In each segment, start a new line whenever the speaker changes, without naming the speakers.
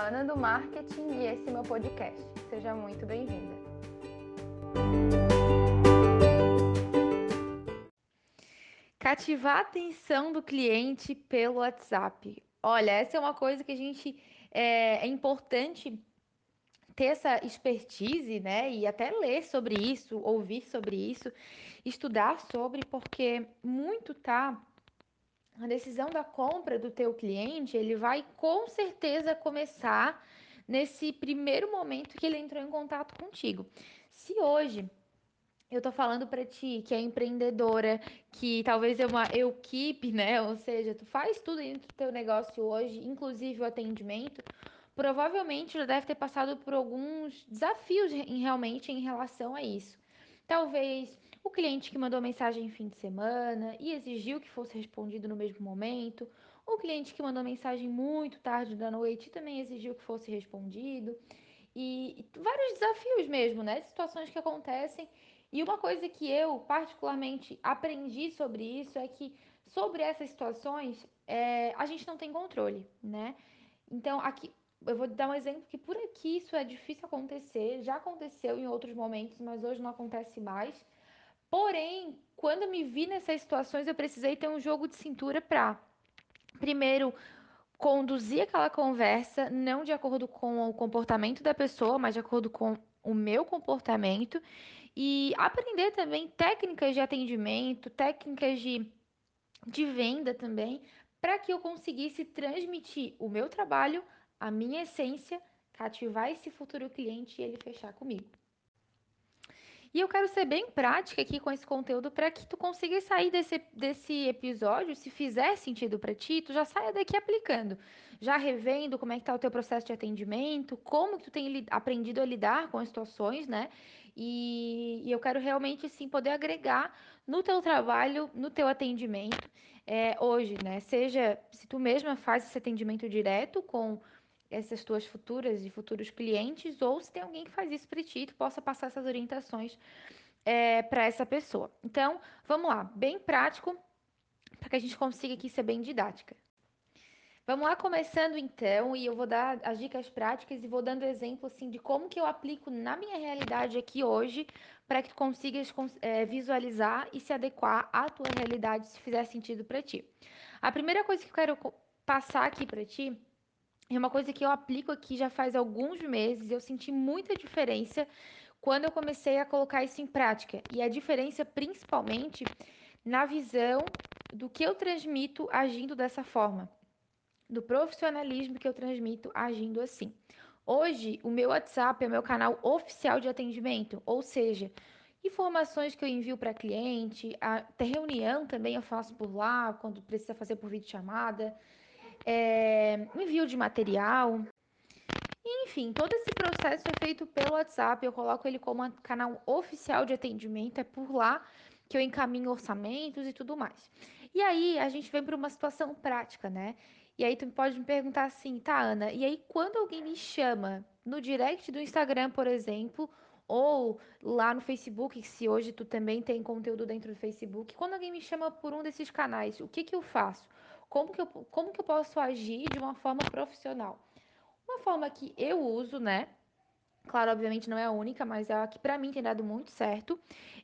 Ana do Marketing e esse é meu podcast. Seja muito bem-vinda. Cativar a atenção do cliente pelo WhatsApp. Olha, essa é uma coisa que a gente é, é importante ter essa expertise, né? E até ler sobre isso, ouvir sobre isso, estudar sobre, porque muito tá a decisão da compra do teu cliente, ele vai com certeza começar nesse primeiro momento que ele entrou em contato contigo. Se hoje eu tô falando para ti que é empreendedora, que talvez é uma equipe, né? Ou seja, tu faz tudo dentro do teu negócio hoje, inclusive o atendimento, provavelmente já deve ter passado por alguns desafios em, realmente em relação a isso. Talvez o cliente que mandou mensagem em fim de semana e exigiu que fosse respondido no mesmo momento, o cliente que mandou mensagem muito tarde da noite e também exigiu que fosse respondido. E, vários desafios mesmo, né? Situações que acontecem. E uma coisa que eu particularmente aprendi sobre isso é que sobre essas situações é, a gente não tem controle, né? Então aqui eu vou dar um exemplo que por aqui isso é difícil acontecer, já aconteceu em outros momentos, mas hoje não acontece mais. Porém, quando me vi nessas situações, eu precisei ter um jogo de cintura para, primeiro, conduzir aquela conversa, não de acordo com o comportamento da pessoa, mas de acordo com o meu comportamento, e aprender também técnicas de atendimento, técnicas de, de venda também, para que eu conseguisse transmitir o meu trabalho, a minha essência, cativar esse futuro cliente e ele fechar comigo. E eu quero ser bem prática aqui com esse conteúdo para que tu consiga sair desse, desse episódio, se fizer sentido para ti, tu já saia daqui aplicando, já revendo como é que tá o teu processo de atendimento, como que tu tem aprendido a lidar com as situações, né? E, e eu quero realmente, sim, poder agregar no teu trabalho, no teu atendimento, é, hoje, né? Seja se tu mesma faz esse atendimento direto com essas tuas futuras e futuros clientes, ou se tem alguém que faz isso para ti, tu possa passar essas orientações é, para essa pessoa. Então, vamos lá, bem prático, para que a gente consiga aqui ser bem didática. Vamos lá, começando então, e eu vou dar as dicas práticas e vou dando exemplo assim de como que eu aplico na minha realidade aqui hoje, para que tu consigas é, visualizar e se adequar à tua realidade, se fizer sentido para ti. A primeira coisa que eu quero passar aqui para ti é uma coisa que eu aplico aqui já faz alguns meses eu senti muita diferença quando eu comecei a colocar isso em prática. E a diferença principalmente na visão do que eu transmito agindo dessa forma, do profissionalismo que eu transmito agindo assim. Hoje, o meu WhatsApp é o meu canal oficial de atendimento, ou seja, informações que eu envio para cliente, a reunião também eu faço por lá, quando precisa fazer por videochamada. chamada é, envio de material. Enfim, todo esse processo é feito pelo WhatsApp. Eu coloco ele como canal oficial de atendimento. É por lá que eu encaminho orçamentos e tudo mais. E aí a gente vem para uma situação prática, né? E aí tu pode me perguntar assim, tá, Ana? E aí quando alguém me chama no direct do Instagram, por exemplo, ou lá no Facebook, se hoje tu também tem conteúdo dentro do Facebook, quando alguém me chama por um desses canais, o que que eu faço? como que eu, como que eu posso agir de uma forma profissional? Uma forma que eu uso, né? Claro, obviamente não é a única, mas é a que para mim tem dado muito certo.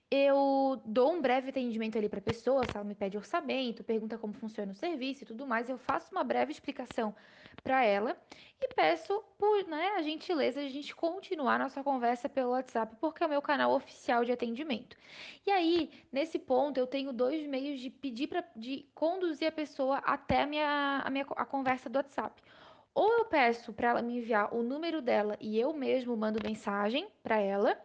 Eu dou um breve atendimento ali para a pessoa, se ela me pede orçamento, pergunta como funciona o serviço e tudo mais, eu faço uma breve explicação para ela e peço por né, a gentileza de a gente continuar nossa conversa pelo WhatsApp, porque é o meu canal oficial de atendimento. E aí, nesse ponto, eu tenho dois meios de pedir para de conduzir a pessoa até a minha, a minha a conversa do WhatsApp. Ou eu peço para ela me enviar o número dela e eu mesmo mando mensagem para ela,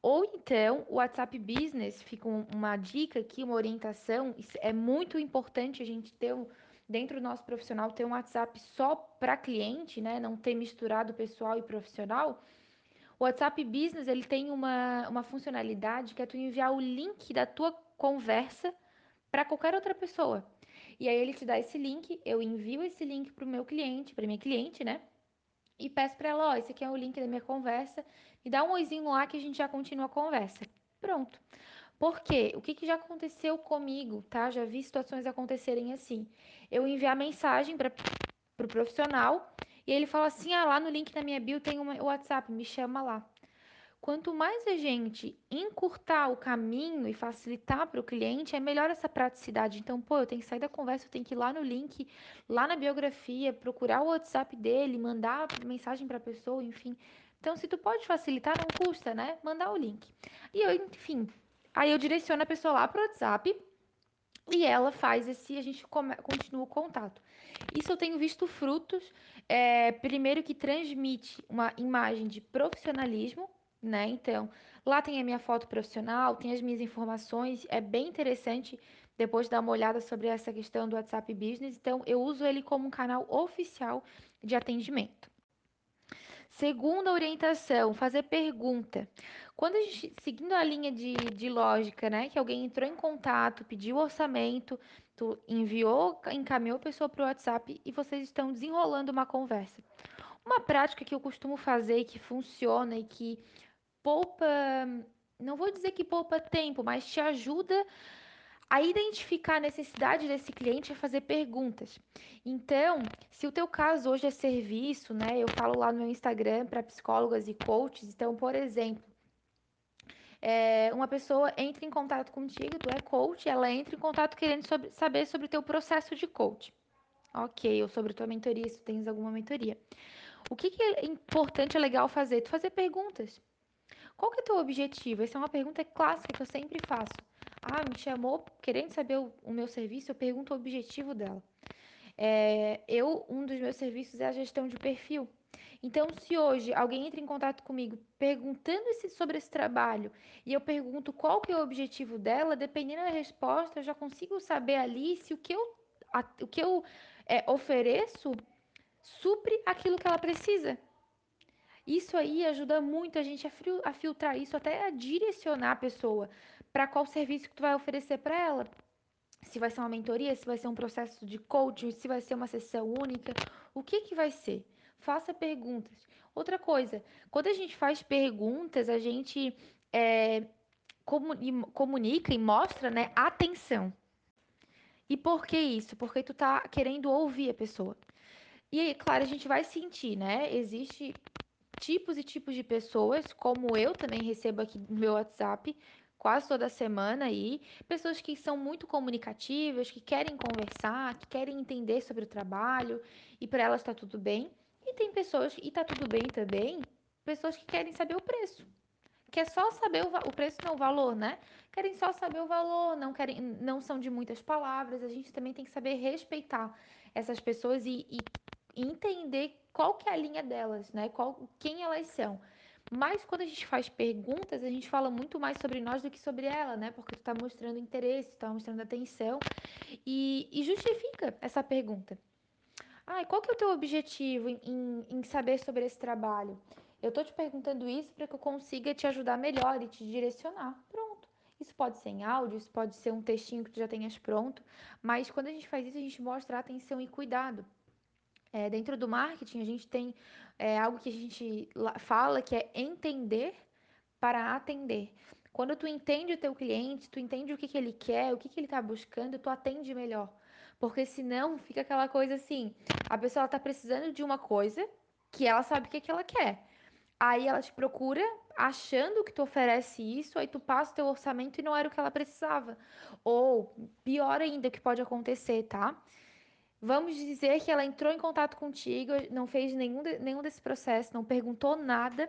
ou então o WhatsApp Business fica um, uma dica aqui, uma orientação. É muito importante a gente ter um, dentro do nosso profissional ter um WhatsApp só para cliente, né? Não ter misturado pessoal e profissional. O WhatsApp Business ele tem uma, uma funcionalidade que é tu enviar o link da tua conversa para qualquer outra pessoa. E aí ele te dá esse link, eu envio esse link para o meu cliente, para minha cliente, né? E peço para ela, ó, esse aqui é o link da minha conversa, me dá um oizinho lá que a gente já continua a conversa. Pronto. Porque o que, que já aconteceu comigo, tá? Já vi situações acontecerem assim. Eu enviar mensagem para o pro profissional E ele fala assim: ah, lá no link da minha bio tem um WhatsApp, me chama lá. Quanto mais a gente encurtar o caminho e facilitar para o cliente, é melhor essa praticidade. Então, pô, eu tenho que sair da conversa, eu tenho que ir lá no link, lá na biografia, procurar o WhatsApp dele, mandar mensagem para a pessoa, enfim. Então, se tu pode facilitar, não custa, né? Mandar o link. E eu, enfim, aí eu direciono a pessoa lá para o WhatsApp e ela faz esse, a gente continua o contato. Isso eu tenho visto frutos. É, primeiro que transmite uma imagem de profissionalismo, né? Então, lá tem a minha foto profissional, tem as minhas informações, é bem interessante depois dar uma olhada sobre essa questão do WhatsApp Business. Então, eu uso ele como um canal oficial de atendimento. Segunda orientação, fazer pergunta. Quando a gente, seguindo a linha de, de lógica, né, que alguém entrou em contato, pediu orçamento, tu enviou, encaminhou a pessoa para o WhatsApp e vocês estão desenrolando uma conversa. Uma prática que eu costumo fazer e que funciona e que poupa, não vou dizer que poupa tempo, mas te ajuda a identificar a necessidade desse cliente é fazer perguntas. Então, se o teu caso hoje é serviço, né? Eu falo lá no meu Instagram para psicólogas e coaches. Então, por exemplo, é, uma pessoa entra em contato contigo, tu é coach, ela entra em contato querendo sobre, saber sobre o teu processo de coach. Ok, ou sobre tua mentoria, se tu tens alguma mentoria. O que, que é importante, é legal fazer? Tu fazer perguntas. Qual que é o teu objetivo? Essa é uma pergunta clássica que eu sempre faço. Ah, me chamou querendo saber o, o meu serviço, eu pergunto o objetivo dela. É, eu, um dos meus serviços é a gestão de perfil. Então, se hoje alguém entra em contato comigo perguntando esse, sobre esse trabalho e eu pergunto qual que é o objetivo dela, dependendo da resposta, eu já consigo saber ali se o que eu, a, o que eu é, ofereço supre aquilo que ela precisa. Isso aí ajuda muito a gente a, filtrar isso, até a direcionar a pessoa para qual serviço que tu vai oferecer para ela. Se vai ser uma mentoria, se vai ser um processo de coaching, se vai ser uma sessão única, o que que vai ser? Faça perguntas. Outra coisa, quando a gente faz perguntas, a gente é, comunica e mostra, né, atenção. E por que isso? Porque tu tá querendo ouvir a pessoa. E aí, claro, a gente vai sentir, né? Existe tipos e tipos de pessoas, como eu também recebo aqui no meu WhatsApp, quase toda semana aí, pessoas que são muito comunicativas, que querem conversar, que querem entender sobre o trabalho e para elas está tudo bem. E tem pessoas, e tá tudo bem também, pessoas que querem saber o preço. Que é só saber o, o preço, não o valor, né? Querem só saber o valor, não querem, não são de muitas palavras. A gente também tem que saber respeitar essas pessoas e, e entender qual que é a linha delas, né? Qual, quem elas são. Mas quando a gente faz perguntas, a gente fala muito mais sobre nós do que sobre ela, né? Porque tu tá mostrando interesse, tu tá mostrando atenção e, e justifica essa pergunta. Ah, qual que é o teu objetivo em, em saber sobre esse trabalho? Eu tô te perguntando isso para que eu consiga te ajudar melhor e te direcionar. Pronto. Isso pode ser em áudio, isso pode ser um textinho que tu já tenhas pronto, mas quando a gente faz isso, a gente mostra atenção e cuidado. É, dentro do marketing, a gente tem é, algo que a gente fala que é entender para atender. Quando tu entende o teu cliente, tu entende o que, que ele quer, o que, que ele está buscando, tu atende melhor. Porque senão fica aquela coisa assim, a pessoa está precisando de uma coisa que ela sabe o que, que ela quer. Aí ela te procura achando que tu oferece isso, aí tu passa o teu orçamento e não era o que ela precisava. Ou pior ainda, o que pode acontecer, tá? Vamos dizer que ela entrou em contato contigo, não fez nenhum, de, nenhum desse processo, não perguntou nada,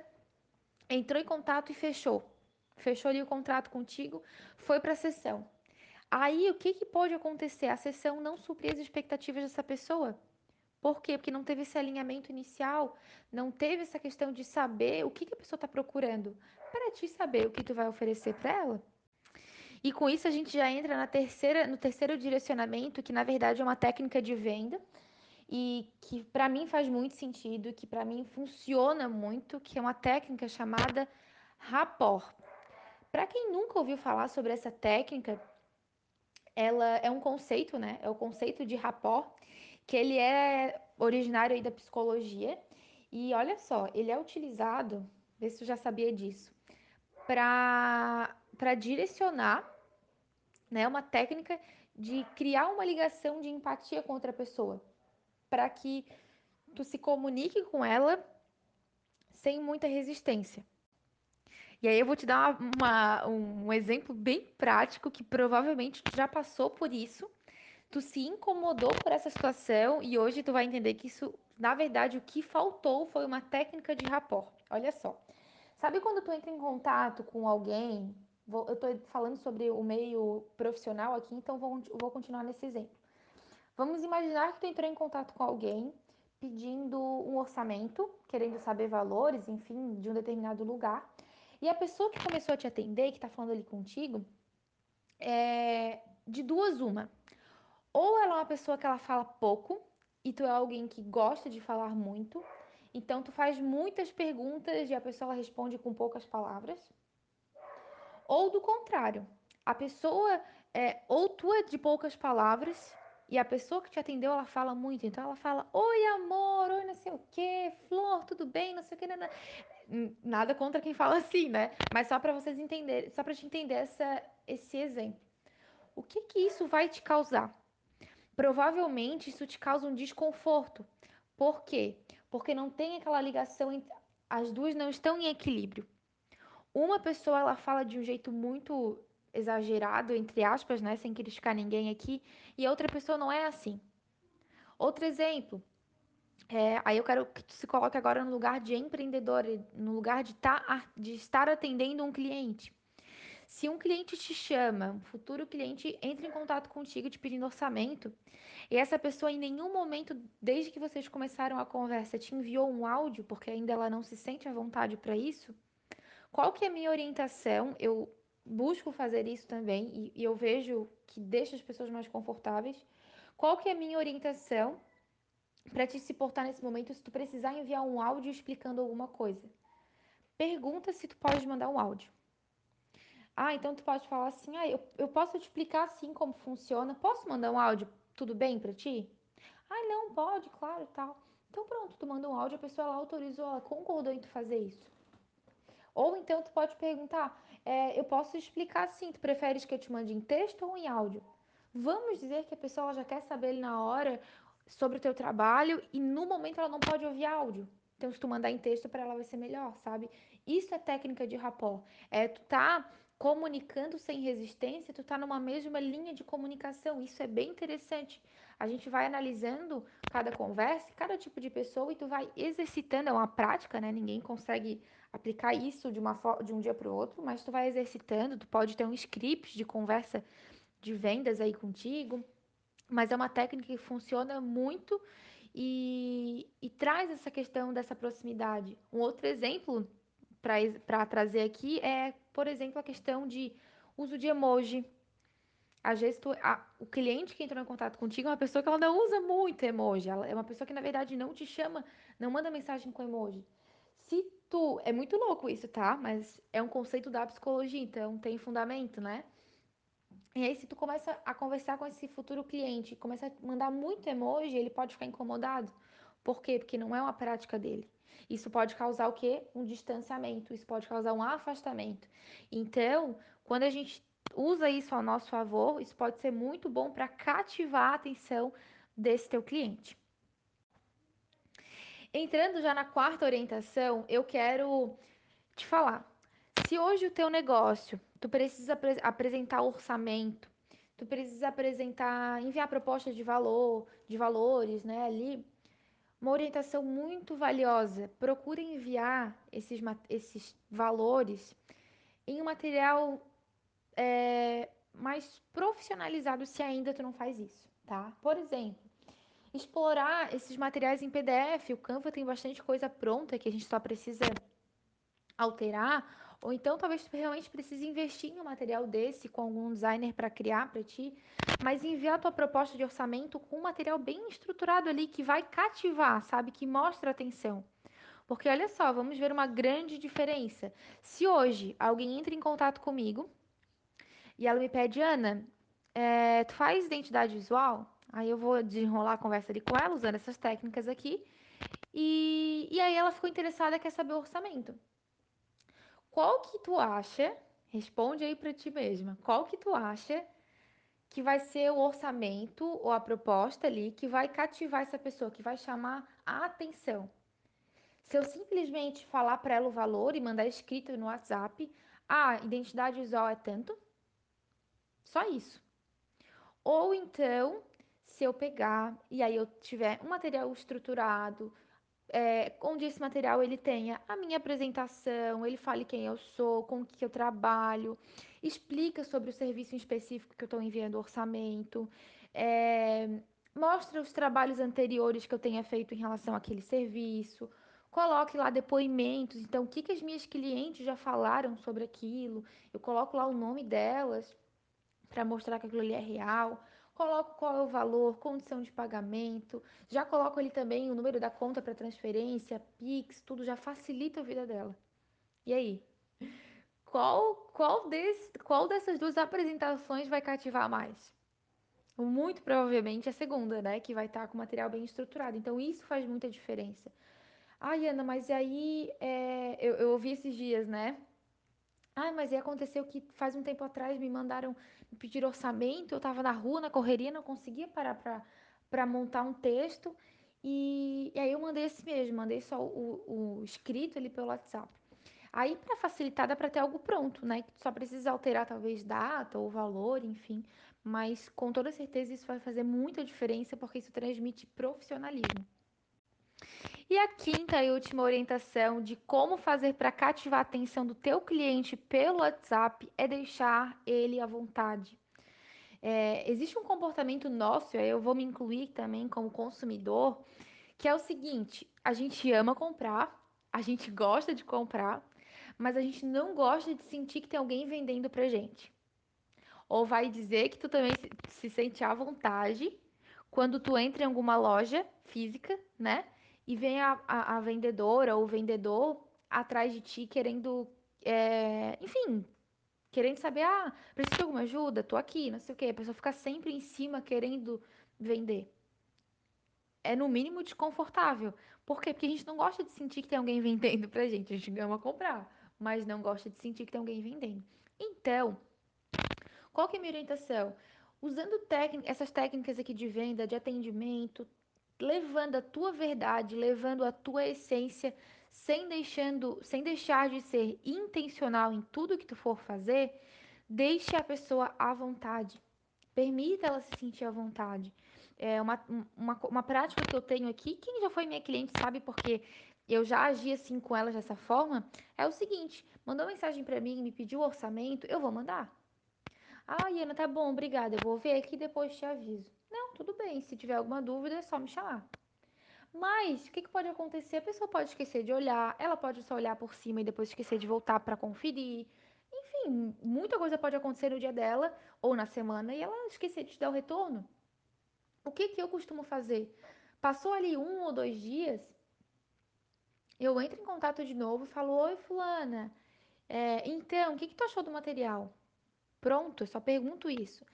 entrou em contato e fechou. Fechou ali o contrato contigo, foi para a sessão. Aí o que, que pode acontecer? A sessão não suprir as expectativas dessa pessoa. Por quê? Porque não teve esse alinhamento inicial, não teve essa questão de saber o que, que a pessoa está procurando, para te saber o que tu vai oferecer para ela. E com isso a gente já entra na terceira, no terceiro direcionamento, que na verdade é uma técnica de venda e que para mim faz muito sentido, que para mim funciona muito, que é uma técnica chamada rapport. Para quem nunca ouviu falar sobre essa técnica, ela é um conceito, né? É o conceito de rapport, que ele é originário da psicologia. E olha só, ele é utilizado, vê se tu já sabia disso, para direcionar né? Uma técnica de criar uma ligação de empatia com outra pessoa, para que tu se comunique com ela sem muita resistência. E aí eu vou te dar uma, uma, um exemplo bem prático que provavelmente tu já passou por isso. Tu se incomodou por essa situação e hoje tu vai entender que isso, na verdade, o que faltou foi uma técnica de rapport. Olha só. Sabe quando tu entra em contato com alguém? Vou, eu tô falando sobre o meio profissional aqui, então vou, vou continuar nesse exemplo. Vamos imaginar que tu entrou em contato com alguém pedindo um orçamento, querendo saber valores, enfim, de um determinado lugar. E a pessoa que começou a te atender, que está falando ali contigo, é de duas uma. Ou ela é uma pessoa que ela fala pouco e tu é alguém que gosta de falar muito, então tu faz muitas perguntas e a pessoa responde com poucas palavras. Ou do contrário, a pessoa é ou tu é de poucas palavras e a pessoa que te atendeu, ela fala muito. Então ela fala: Oi, amor, oi, não sei o quê, Flor, tudo bem, não sei o quê. Nada, nada contra quem fala assim, né? Mas só para vocês entenderem, só para te entender essa, esse exemplo. O que que isso vai te causar? Provavelmente isso te causa um desconforto. Por quê? Porque não tem aquela ligação entre as duas não estão em equilíbrio. Uma pessoa ela fala de um jeito muito exagerado, entre aspas, né, sem criticar ninguém aqui, e outra pessoa não é assim. Outro exemplo, é, aí eu quero que tu se coloque agora no lugar de empreendedor, no lugar de, tá, de estar atendendo um cliente. Se um cliente te chama, um futuro cliente entra em contato contigo te pedindo orçamento, e essa pessoa em nenhum momento, desde que vocês começaram a conversa, te enviou um áudio, porque ainda ela não se sente à vontade para isso, qual que é a minha orientação? Eu busco fazer isso também e, e eu vejo que deixa as pessoas mais confortáveis. Qual que é a minha orientação para te se portar nesse momento se tu precisar enviar um áudio explicando alguma coisa? Pergunta se tu pode mandar um áudio. Ah, então tu pode falar assim, ah, eu, eu posso te explicar assim como funciona. Posso mandar um áudio? Tudo bem para ti? Ah, não, pode, claro, tal. Então pronto, tu manda um áudio, a pessoa ela autorizou, ela concordou em tu fazer isso. Ou então tu pode perguntar, é, eu posso explicar assim, tu preferes que eu te mande em texto ou em áudio? Vamos dizer que a pessoa já quer saber ali na hora sobre o teu trabalho e no momento ela não pode ouvir áudio. Então, se tu mandar em texto para ela vai ser melhor, sabe? Isso é técnica de rapport. É tu tá comunicando sem resistência, tu tá numa mesma linha de comunicação. Isso é bem interessante. A gente vai analisando cada conversa, cada tipo de pessoa e tu vai exercitando, é uma prática, né? Ninguém consegue aplicar isso de uma de um dia para o outro, mas tu vai exercitando, tu pode ter um script de conversa de vendas aí contigo, mas é uma técnica que funciona muito e, e traz essa questão dessa proximidade. Um outro exemplo para trazer aqui é, por exemplo, a questão de uso de emoji. Às vezes tu, a, o cliente que entrou em contato contigo é uma pessoa que ela não usa muito emoji. Ela é uma pessoa que, na verdade, não te chama, não manda mensagem com emoji. Se tu. É muito louco isso, tá? Mas é um conceito da psicologia, então tem fundamento, né? E aí, se tu começa a conversar com esse futuro cliente, começa a mandar muito emoji, ele pode ficar incomodado. Por quê? Porque não é uma prática dele. Isso pode causar o quê? Um distanciamento, isso pode causar um afastamento. Então, quando a gente usa isso ao nosso favor, isso pode ser muito bom para cativar a atenção desse teu cliente. Entrando já na quarta orientação, eu quero te falar. Se hoje o teu negócio, tu precisa apre apresentar orçamento, tu precisa apresentar, enviar propostas de valor, de valores, né, ali, uma orientação muito valiosa. Procure enviar esses, esses valores em um material é, mais profissionalizado se ainda tu não faz isso, tá? Por exemplo, explorar esses materiais em PDF. O Canva tem bastante coisa pronta que a gente só precisa alterar. Ou então talvez tu realmente precise investir em um material desse com algum designer para criar para ti, mas enviar a tua proposta de orçamento com um material bem estruturado ali que vai cativar, sabe, que mostra atenção. Porque olha só, vamos ver uma grande diferença. Se hoje alguém entra em contato comigo e ela me pede, Ana, é, tu faz identidade visual? Aí eu vou desenrolar a conversa ali com ela, usando essas técnicas aqui. E, e aí ela ficou interessada, quer saber o orçamento. Qual que tu acha? Responde aí para ti mesma. Qual que tu acha que vai ser o orçamento ou a proposta ali que vai cativar essa pessoa, que vai chamar a atenção. Se eu simplesmente falar para ela o valor e mandar escrito no WhatsApp, ah, identidade visual é tanto, só isso. Ou então, se eu pegar e aí eu tiver um material estruturado, é, onde esse material ele tenha a minha apresentação, ele fale quem eu sou, com o que eu trabalho, explica sobre o serviço em específico que eu estou enviando o orçamento, é, mostra os trabalhos anteriores que eu tenha feito em relação àquele serviço, coloque lá depoimentos, então o que, que as minhas clientes já falaram sobre aquilo, eu coloco lá o nome delas para mostrar que aquilo ali é real coloco qual é o valor, condição de pagamento, já coloco ali também o número da conta para transferência, Pix, tudo já facilita a vida dela. E aí? Qual, qual, desse, qual dessas duas apresentações vai cativar mais? Muito provavelmente a segunda, né? Que vai estar com material bem estruturado. Então, isso faz muita diferença. Ai, Ana, mas aí é, eu, eu ouvi esses dias, né? Ah, mas aí aconteceu que faz um tempo atrás me mandaram pedir orçamento, eu estava na rua, na correria, não conseguia parar para montar um texto. E, e, aí eu mandei esse mesmo, mandei só o, o escrito ali pelo WhatsApp. Aí, para facilitar, dá para ter algo pronto, né? Só precisa alterar talvez data ou valor, enfim. Mas com toda certeza isso vai fazer muita diferença porque isso transmite profissionalismo. E a quinta e última orientação de como fazer para cativar a atenção do teu cliente pelo WhatsApp é deixar ele à vontade. É, existe um comportamento nosso, eu vou me incluir também como consumidor, que é o seguinte: a gente ama comprar, a gente gosta de comprar, mas a gente não gosta de sentir que tem alguém vendendo pra gente. Ou vai dizer que tu também se sente à vontade quando tu entra em alguma loja física, né? E vem a, a, a vendedora ou o vendedor atrás de ti querendo, é, enfim, querendo saber, ah, precisa de alguma ajuda? Tô aqui, não sei o quê. A pessoa fica sempre em cima querendo vender. É no mínimo desconfortável. Por quê? Porque a gente não gosta de sentir que tem alguém vendendo pra gente. A gente ama comprar, mas não gosta de sentir que tem alguém vendendo. Então, qual que é a minha orientação? Usando essas técnicas aqui de venda, de atendimento, levando a tua verdade, levando a tua essência, sem deixando, sem deixar de ser intencional em tudo que tu for fazer, deixe a pessoa à vontade. Permita ela se sentir à vontade. É uma, uma, uma prática que eu tenho aqui, quem já foi minha cliente sabe porque eu já agi assim com ela dessa forma, é o seguinte, mandou mensagem para mim, me pediu orçamento, eu vou mandar. Ah, Iana, tá bom, obrigada, eu vou ver aqui e depois te aviso. Não, tudo bem. Se tiver alguma dúvida, é só me chamar. Mas o que, que pode acontecer? A pessoa pode esquecer de olhar, ela pode só olhar por cima e depois esquecer de voltar para conferir. Enfim, muita coisa pode acontecer no dia dela ou na semana e ela esquecer de te dar o retorno. O que, que eu costumo fazer? Passou ali um ou dois dias, eu entro em contato de novo e falo: Oi, Fulana, é, então, o que, que tu achou do material? Pronto, eu só pergunto isso.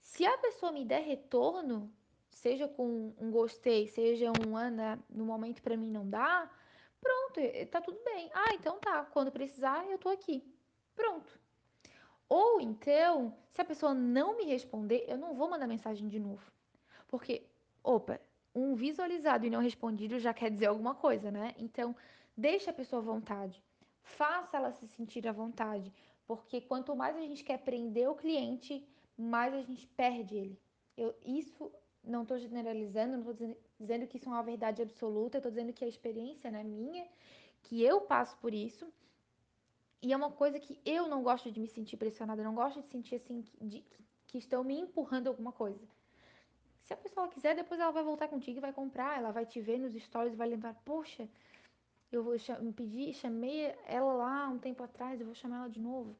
Se a pessoa me der retorno, seja com um gostei, seja um Ana, no momento para mim não dá, pronto, tá tudo bem. Ah, então tá, quando precisar eu tô aqui. Pronto. Ou então, se a pessoa não me responder, eu não vou mandar mensagem de novo. Porque, opa, um visualizado e não respondido já quer dizer alguma coisa, né? Então, deixa a pessoa à vontade. Faça ela se sentir à vontade. Porque quanto mais a gente quer prender o cliente, mais a gente perde ele. Eu, isso não estou generalizando, não estou dizendo que isso é uma verdade absoluta, estou dizendo que a experiência né, minha, que eu passo por isso. E é uma coisa que eu não gosto de me sentir pressionada, eu não gosto de sentir assim de, que estão me empurrando alguma coisa. Se a pessoa quiser, depois ela vai voltar contigo e vai comprar, ela vai te ver nos stories vai lembrar, poxa, eu vou me pedir, chamei ela lá um tempo atrás, eu vou chamar ela de novo.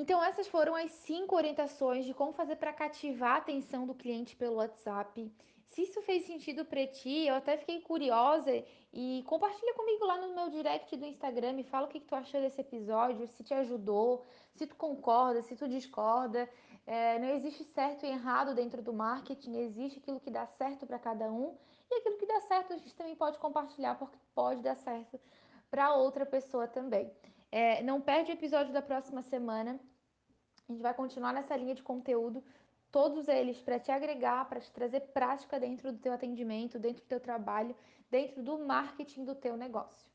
Então, essas foram as cinco orientações de como fazer para cativar a atenção do cliente pelo WhatsApp. Se isso fez sentido para ti, eu até fiquei curiosa e compartilha comigo lá no meu direct do Instagram, me fala o que, que tu achou desse episódio, se te ajudou, se tu concorda, se tu discorda. É, não existe certo e errado dentro do marketing, existe aquilo que dá certo para cada um e aquilo que dá certo a gente também pode compartilhar porque pode dar certo para outra pessoa também. É, não perde o episódio da próxima semana. A gente vai continuar nessa linha de conteúdo, todos eles para te agregar, para te trazer prática dentro do teu atendimento, dentro do teu trabalho, dentro do marketing do teu negócio.